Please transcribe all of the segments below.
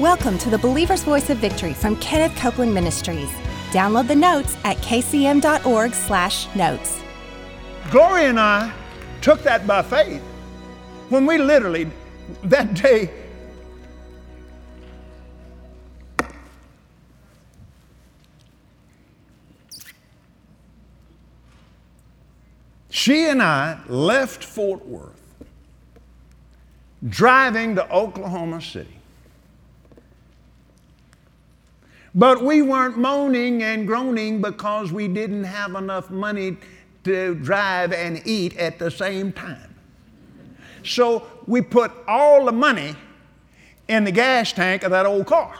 Welcome to the Believer's Voice of Victory from Kenneth Copeland Ministries. Download the notes at kcm.org/notes. Gloria and I took that by faith when we literally that day She and I left Fort Worth, driving to Oklahoma City. But we weren't moaning and groaning because we didn't have enough money to drive and eat at the same time. So we put all the money in the gas tank of that old car.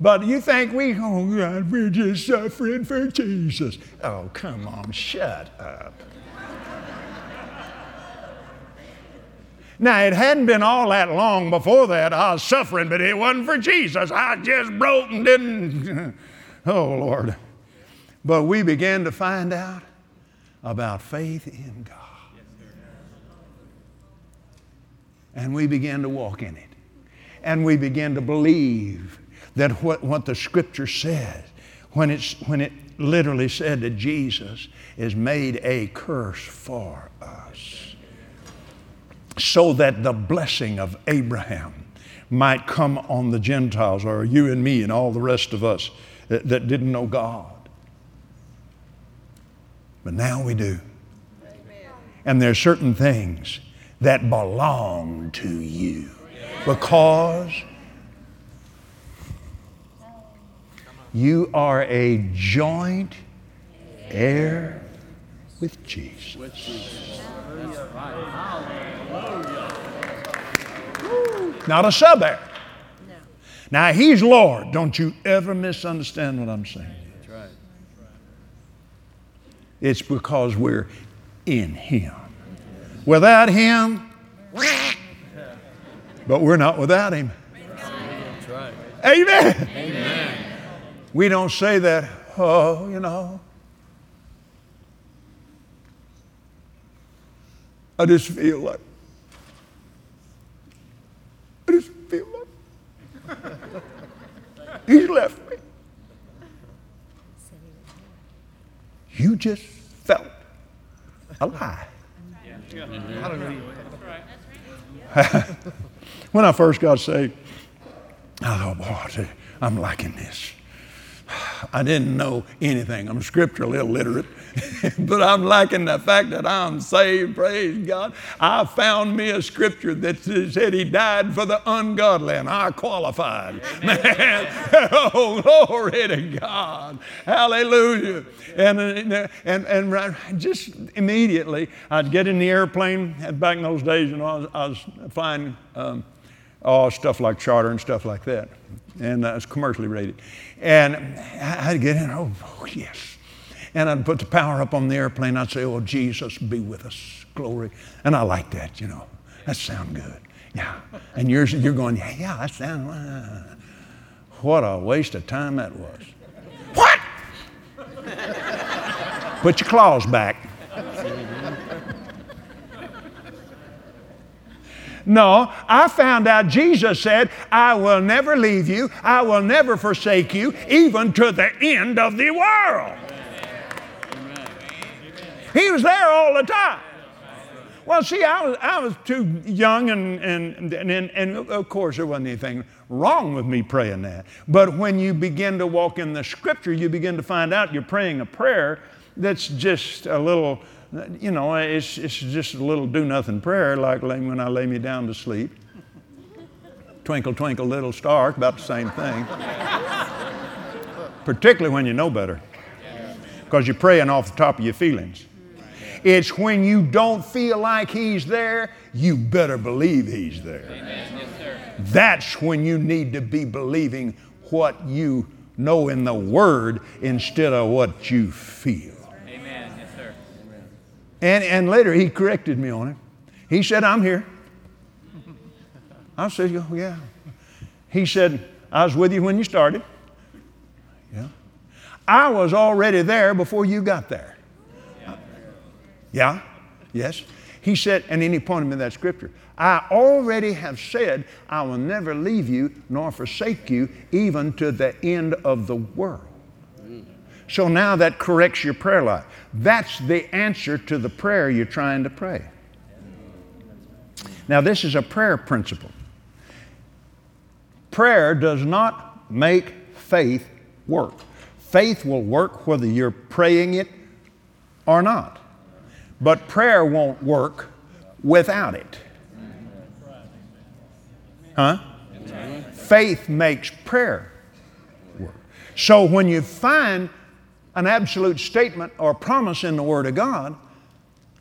But you think we, oh God, we're just suffering for Jesus. Oh, come on, shut up. Now, it hadn't been all that long before that I was suffering, but it wasn't for Jesus. I just broke and didn't. oh, Lord. But we began to find out about faith in God. And we began to walk in it. And we began to believe that what, what the scripture said, when, it's, when it literally said that Jesus is made a curse for us so that the blessing of Abraham might come on the Gentiles, or you and me and all the rest of us that, that didn't know God. But now we do. Amen. And there are certain things that belong to you because you are a joint heir with Jesus. With Jesus. Right. Not a sub heir. No. Now, He's Lord. Don't you ever misunderstand what I'm saying. That's right. It's because we're in Him. Without Him, but we're not without Him. That's right. Amen. Amen. We don't say that, oh, you know. I just feel like I just feel like he's left me. You just felt a lie. when I first got saved, I thought, boy, I'm liking this. I didn't know anything. I'm scripturally illiterate, but I'm liking the fact that I'm saved. Praise God. I found me a scripture that said He died for the ungodly, and I qualified. Man, oh, glory to God. Hallelujah. And, and, and just immediately, I'd get in the airplane. Back in those days, you know, I was, I was flying um, oh, stuff like charter and stuff like that. And uh, it's commercially rated. And I'd get in, oh, oh, yes. And I'd put the power up on the airplane. I'd say, oh, Jesus, be with us. Glory. And I like that, you know. That sounds good. Yeah. And you're, you're going, yeah, yeah, that sounds, uh, what a waste of time that was. What? Put your claws back. No, I found out Jesus said, I will never leave you, I will never forsake you, even to the end of the world. Amen. He was there all the time. Well, see, I was, I was too young, and, and, and, and, of course, there wasn't anything wrong with me praying that. But when you begin to walk in the scripture, you begin to find out you're praying a prayer that's just a little you know, it's, it's just a little do nothing prayer, like when I lay me down to sleep. twinkle, twinkle, little star, about the same thing. Particularly when you know better, because you're praying off the top of your feelings. It's when you don't feel like He's there, you better believe He's there. Yes, That's when you need to be believing what you know in the Word instead of what you feel. And, and later he corrected me on it. He said, I'm here. I said, oh, Yeah. He said, I was with you when you started. Yeah. I was already there before you got there. Yeah. Yes. He said, and then he pointed me to that scripture. I already have said, I will never leave you nor forsake you, even to the end of the world. So now that corrects your prayer life. That's the answer to the prayer you're trying to pray. Now, this is a prayer principle. Prayer does not make faith work. Faith will work whether you're praying it or not. But prayer won't work without it. Huh? Faith makes prayer work. So when you find an absolute statement or promise in the Word of God,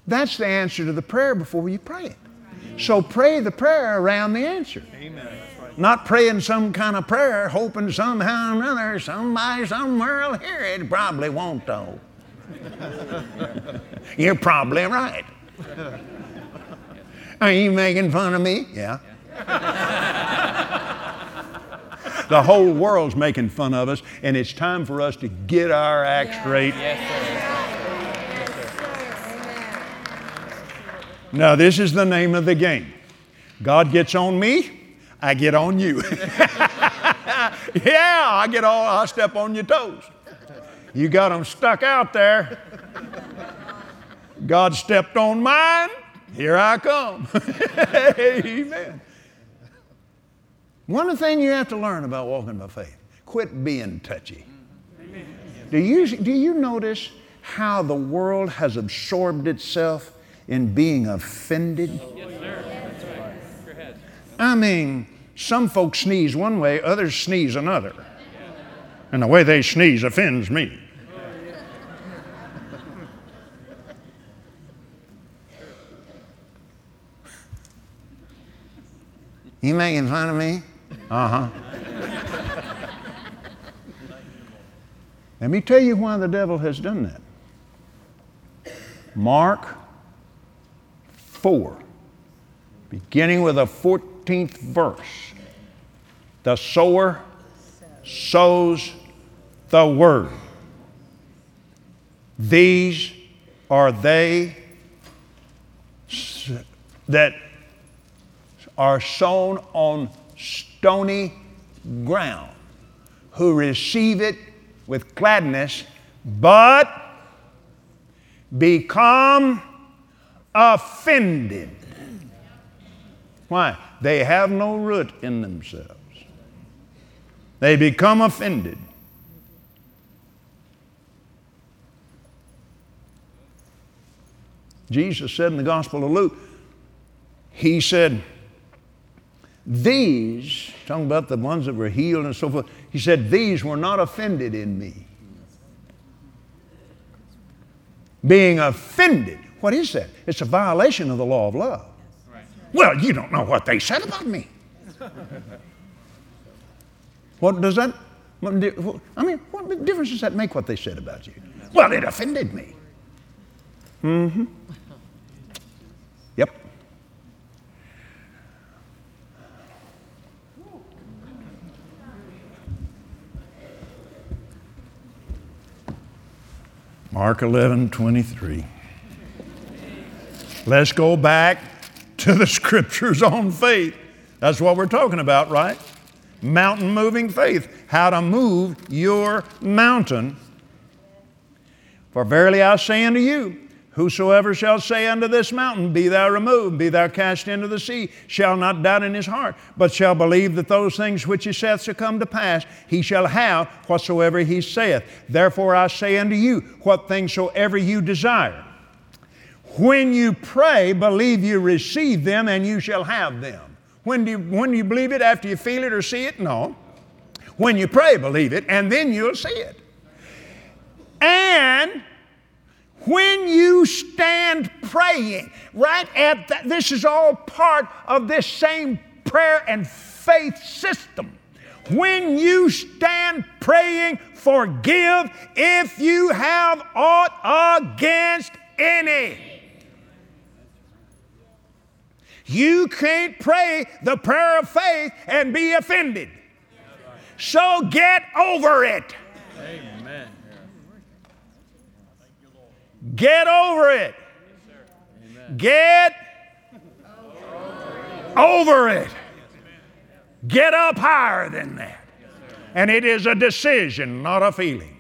that's the answer to the prayer before you pray it. So pray the prayer around the answer. Amen. Not praying some kind of prayer, hoping somehow or another somebody somewhere will hear it. Probably won't, though. You're probably right. Are you making fun of me? Yeah. the whole world's making fun of us, and it's time for us to get our act straight. Now, this is the name of the game. God gets on me, I get on you. yeah, I get all, I step on your toes. You got them stuck out there. God stepped on mine, here I come. Amen. One of the things you have to learn about walking by faith quit being touchy. Do you, do you notice how the world has absorbed itself in being offended? I mean, some folks sneeze one way, others sneeze another. And the way they sneeze offends me. You making fun of me? Uh huh. Let me tell you why the devil has done that. Mark 4, beginning with the 14th verse. The sower sows the word. These are they that are sown on stony ground, who receive it with gladness, but become offended. Why? They have no root in themselves. They become offended. Jesus said in the Gospel of Luke, He said, These, talking about the ones that were healed and so forth, He said, These were not offended in me. Being offended what is that? It's a violation of the law of love. Right. Well, you don't know what they said about me. what does that? I mean, what difference does that make what they said about you? Well, it offended me. Mm-hmm. Yep. Mark 11, 23. Let's go back to the scriptures on faith. That's what we're talking about, right? Mountain moving faith. How to move your mountain. For verily I say unto you, Whosoever shall say unto this mountain, Be thou removed, be thou cast into the sea, shall not doubt in his heart, but shall believe that those things which he saith shall come to pass, he shall have whatsoever he saith. Therefore I say unto you, what things soever you desire when you pray, believe you receive them and you shall have them. When do you, when do you believe it? After you feel it or see it? No. When you pray, believe it, and then you'll see it. And when you stand praying, right at that, this is all part of this same prayer and faith system. When you stand praying, forgive if you have aught against any. You can't pray the prayer of faith and be offended. So get over it. Amen. Get over it. Get over it. Get up higher than that. And it is a decision, not a feeling.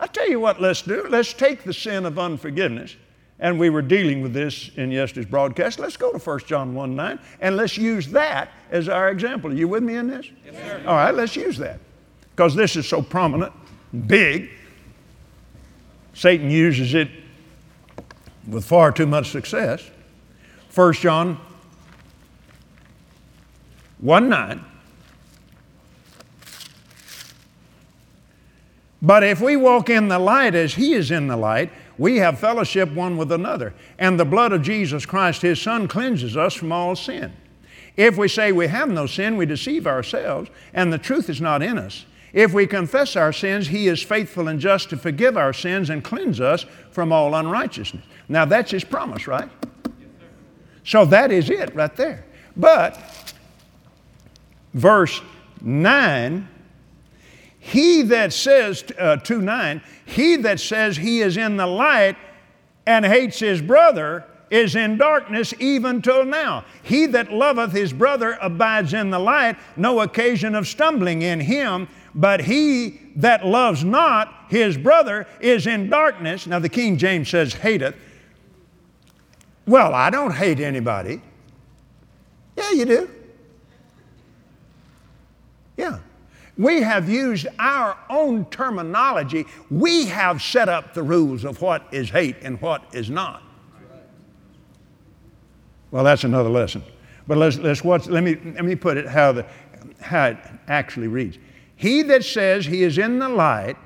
I tell you what, let's do. Let's take the sin of unforgiveness, and we were dealing with this in yesterday's broadcast. Let's go to 1 John 1 9, and let's use that as our example. Are you with me in this? Yes, All right, let's use that. Because this is so prominent, big. Satan uses it with far too much success. 1 John 1 9. But if we walk in the light as He is in the light, we have fellowship one with another. And the blood of Jesus Christ, His Son, cleanses us from all sin. If we say we have no sin, we deceive ourselves, and the truth is not in us. If we confess our sins, He is faithful and just to forgive our sins and cleanse us from all unrighteousness. Now, that's His promise, right? So that is it right there. But, verse 9 he that says, uh, 2 9, he that says he is in the light and hates his brother is in darkness even till now. He that loveth his brother abides in the light, no occasion of stumbling in him. But he that loves not his brother is in darkness. Now, the King James says, hateth. Well, I don't hate anybody. Yeah, you do. Yeah. We have used our own terminology. We have set up the rules of what is hate and what is not. Well, that's another lesson. But let's, let's watch, let me, let me put it how, the, how it actually reads. He that says he is in the light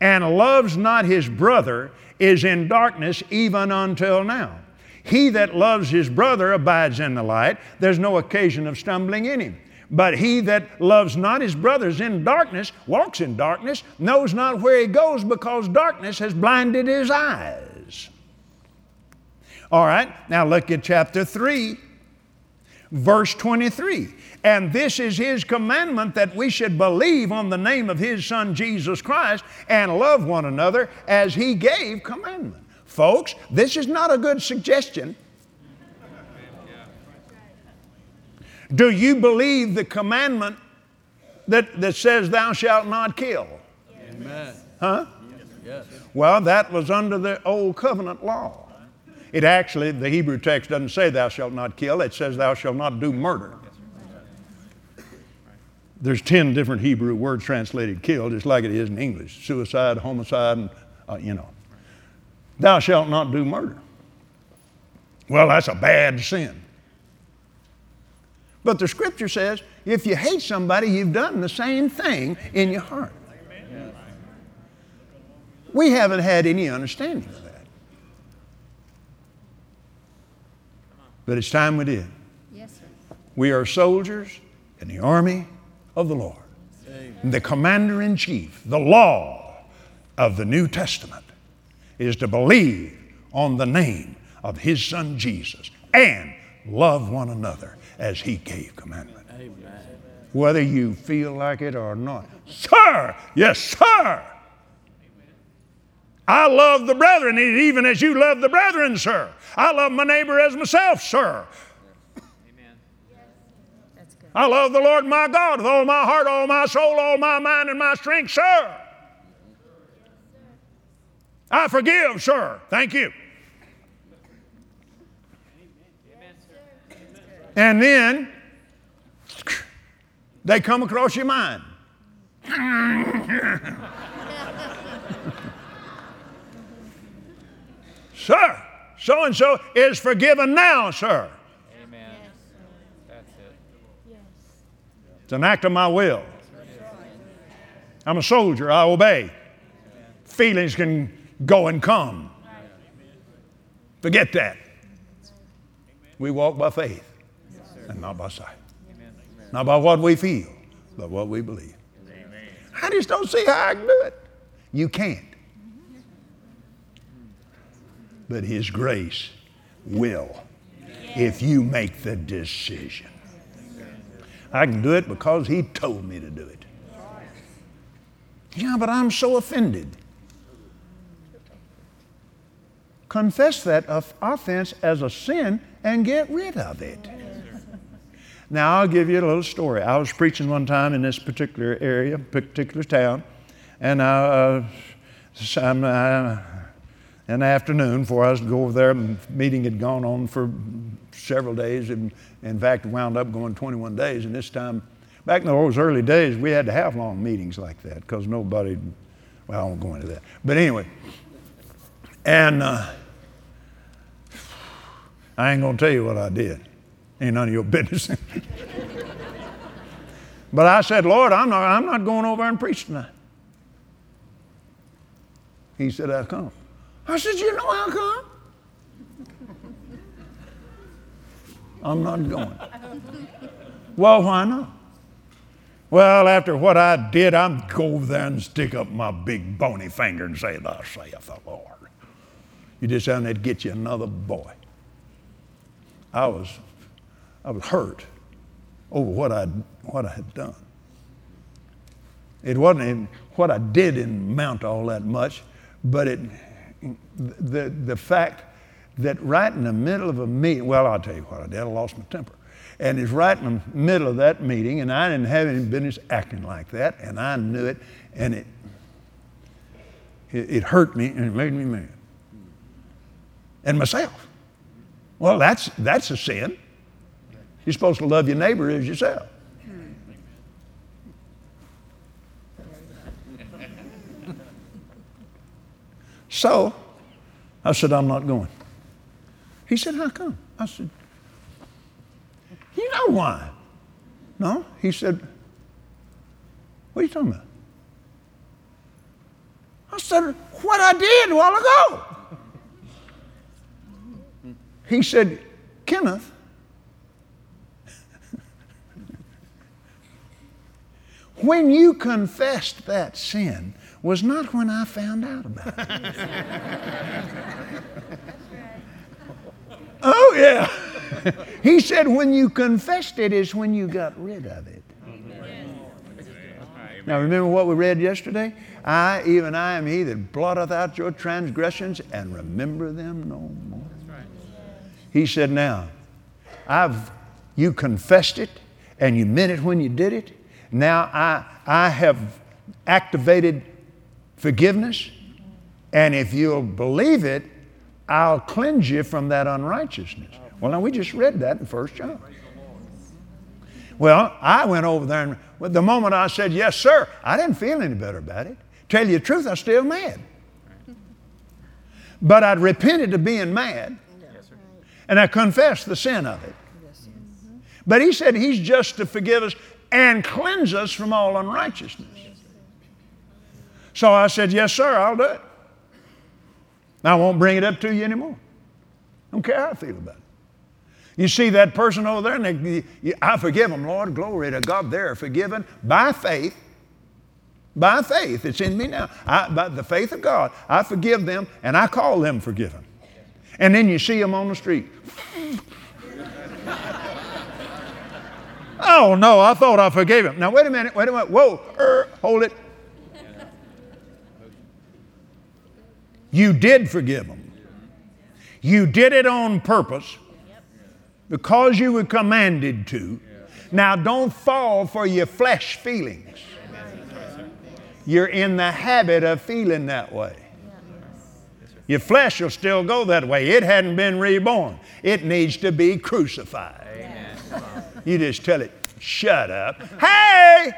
and loves not his brother is in darkness even until now. He that loves his brother abides in the light. There's no occasion of stumbling in him. But he that loves not his brothers in darkness, walks in darkness, knows not where he goes because darkness has blinded his eyes. All right, now look at chapter 3, verse 23. And this is his commandment that we should believe on the name of his son Jesus Christ and love one another as he gave commandment. Folks, this is not a good suggestion. Do you believe the commandment that, that says, Thou shalt not kill? Amen. Huh? Yes. Well, that was under the old covenant law. It actually, the Hebrew text doesn't say, Thou shalt not kill, it says, Thou shalt not do murder. There's 10 different Hebrew words translated kill, just like it is in English suicide, homicide, and, uh, you know. Thou shalt not do murder. Well, that's a bad sin. But the scripture says if you hate somebody, you've done the same thing in your heart. We haven't had any understanding of that. But it's time we did. Yes, sir. We are soldiers in the army of the Lord. The commander in chief, the law of the New Testament is to believe on the name of his son Jesus and love one another as he gave commandment. Amen. Whether you feel like it or not. Sir, yes, sir. I love the brethren even as you love the brethren, sir. I love my neighbor as myself, sir. Amen. I love the Lord my God with all my heart, all my soul, all my mind, and my strength, sir. I forgive, sir. Thank you. And then they come across your mind. sir, so and so is forgiven now, sir. Amen. That's it. It's an act of my will. I'm a soldier, I obey. Feelings can go and come. Forget that. We walk by faith and not by sight. Amen. Not by what we feel, but what we believe. Amen. I just don't see how I can do it. You can't. But His grace will if you make the decision. I can do it because He told me to do it. Yeah, but I'm so offended. confess that offense as a sin and get rid of it. Now, I'll give you a little story. I was preaching one time in this particular area, particular town, and I, uh, uh, in the afternoon, before I was to go over there, the meeting had gone on for several days, and in fact, wound up going 21 days. And this time, back in those early days, we had to have long meetings like that because nobody, well, I won't go into that. But anyway, and uh, I ain't going to tell you what I did. Ain't none of your business. but I said, Lord, I'm not, I'm not going over and preach tonight. He said, I'll come? I said, You know how come? I'm not going. well, why not? Well, after what I did, I'm go over there and stick up my big bony finger and say, Thus saith the Lord. You just there to get you another boy. I was, I was hurt over what I, what I had done. It wasn't what I did didn't amount to all that much, but it, the, the fact that right in the middle of a meeting, well, I'll tell you what I did, I lost my temper. And it's right in the middle of that meeting, and I didn't have any business acting like that, and I knew it, and it, it, it hurt me and it made me mad. And myself. Well, that's, that's a sin. You're supposed to love your neighbor as yourself. So I said, I'm not going. He said, How come? I said, You know why? No? He said, What are you talking about? I said, What I did a while ago. He said, Kenneth, when you confessed that sin was not when I found out about it. oh, yeah. he said, when you confessed it is when you got rid of it. Now, remember what we read yesterday? I, even I, am he that blotteth out your transgressions and remember them no more. He said, Now, I've, you confessed it and you meant it when you did it. Now I, I have activated forgiveness, and if you'll believe it, I'll cleanse you from that unrighteousness. Well, now we just read that in First John. Well, I went over there, and the moment I said, Yes, sir, I didn't feel any better about it. Tell you the truth, I'm still mad. But I'd repented of being mad, and I confessed the sin of it. But he said he's just to forgive us and cleanse us from all unrighteousness. So I said, Yes, sir, I'll do it. I won't bring it up to you anymore. I don't care how I feel about it. You see that person over there, and they, I forgive them, Lord, glory to God. They're forgiven by faith. By faith, it's in me now. I, by the faith of God, I forgive them and I call them forgiven. And then you see them on the street. oh no, I thought I forgave him. Now wait a minute, wait a minute. Whoa, er, hold it. You did forgive them. You did it on purpose because you were commanded to. Now, don't fall for your flesh feelings. You're in the habit of feeling that way. Your flesh will still go that way. It hadn't been reborn, it needs to be crucified. You just tell it, shut up. Hey!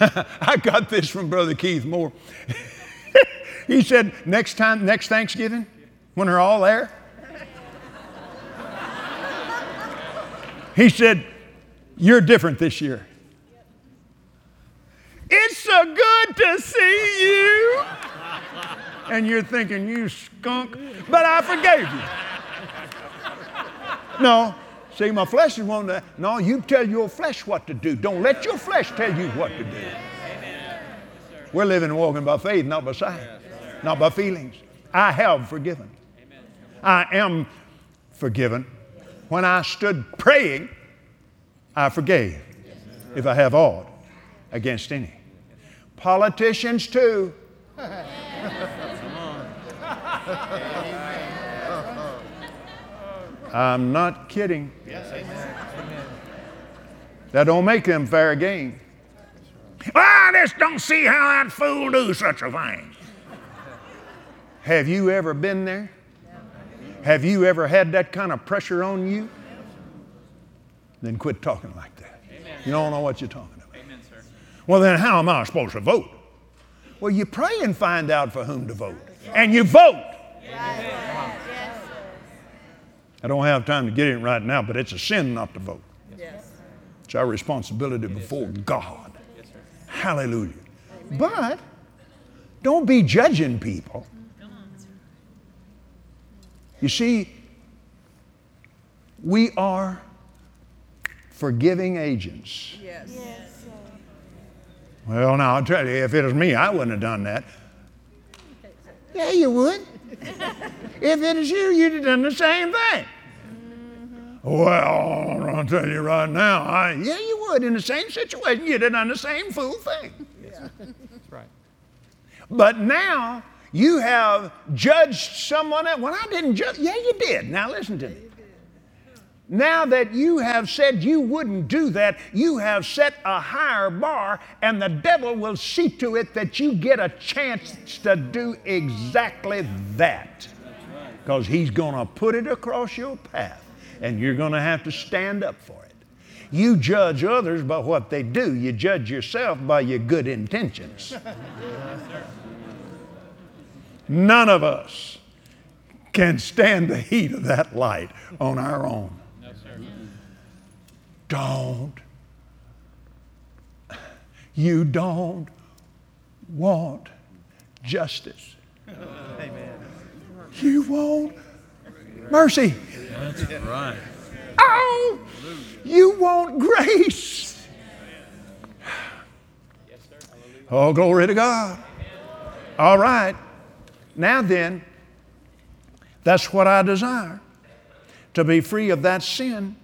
I got this from Brother Keith Moore. he said, next time, next Thanksgiving, when they're all there, he said, You're different this year. It's so good to see you. And you're thinking, You skunk, but I forgave you. No, See, my flesh is wanting to. No, you tell your flesh what to do. Don't let your flesh tell you what to do. Amen. We're living and walking by faith, not by sight, yes, not by feelings. I have forgiven. I am forgiven. When I stood praying, I forgave if I have aught against any. Politicians, too. I'm not kidding. That don't make them fair game. Ah, I just don't see how that fool do such a thing. Have you ever been there? Have you ever had that kind of pressure on you? Then quit talking like that. You don't know what you're talking about. Well, then how am I supposed to vote? Well, you pray and find out for whom to vote. And you vote. I don't have time to get in right now, but it's a sin not to vote. It's our responsibility before God. Hallelujah. But don't be judging people. You see, we are forgiving agents. Yes. Well, now I'll tell you, if it was me, I wouldn't have done that. Yeah, you would. if it was you, you'd have done the same thing. Well, I'll tell you right now, I, yeah, you would. In the same situation, you'd have done the same fool thing. Yeah. That's right. But now you have judged someone else. Well, I didn't judge. Yeah, you did. Now listen to me. Now that you have said you wouldn't do that, you have set a higher bar, and the devil will see to it that you get a chance to do exactly that. Because he's going to put it across your path, and you're going to have to stand up for it. You judge others by what they do, you judge yourself by your good intentions. None of us can stand the heat of that light on our own. Don't. You don't want justice. You want mercy. That's right. Oh, you want grace. Oh, glory to God. All right. Now then, that's what I desire to be free of that sin.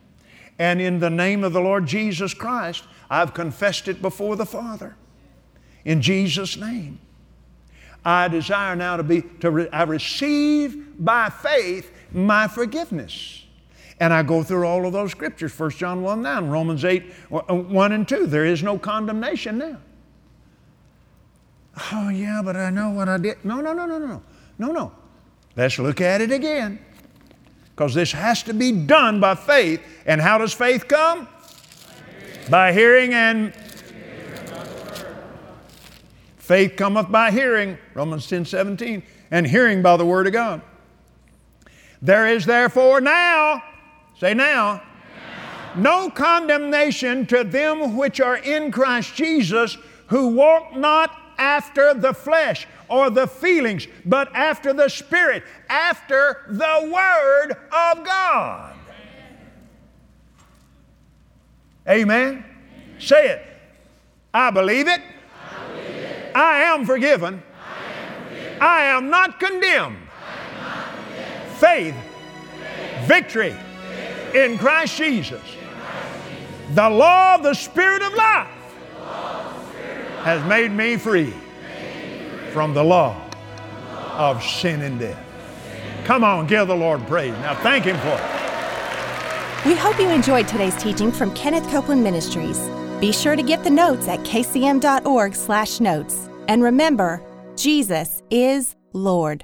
And in the name of the Lord Jesus Christ, I've confessed it before the Father. In Jesus' name. I desire now to be, to re, I receive by faith my forgiveness. And I go through all of those scriptures 1 John 1 9, Romans 8 uh, uh, 1 and 2. There is no condemnation now. Oh, yeah, but I know what I did. No, no, no, no, no. No, no. Let's look at it again. Because this has to be done by faith. And how does faith come? By hearing and. Faith cometh by hearing, Romans 10 17, and hearing by the Word of God. There is therefore now, say now, no condemnation to them which are in Christ Jesus, who walk not after the flesh or the feelings, but after the Spirit, after the Word of God. Amen. Say it. I believe it. I am forgiven. I am not condemned. Faith, victory in Christ Jesus. The law of the Spirit of life has made me free from the law of sin and death. Come on, give the Lord praise. Now thank Him for it. We hope you enjoyed today's teaching from Kenneth Copeland Ministries. Be sure to get the notes at kcm.org/notes. And remember, Jesus is Lord.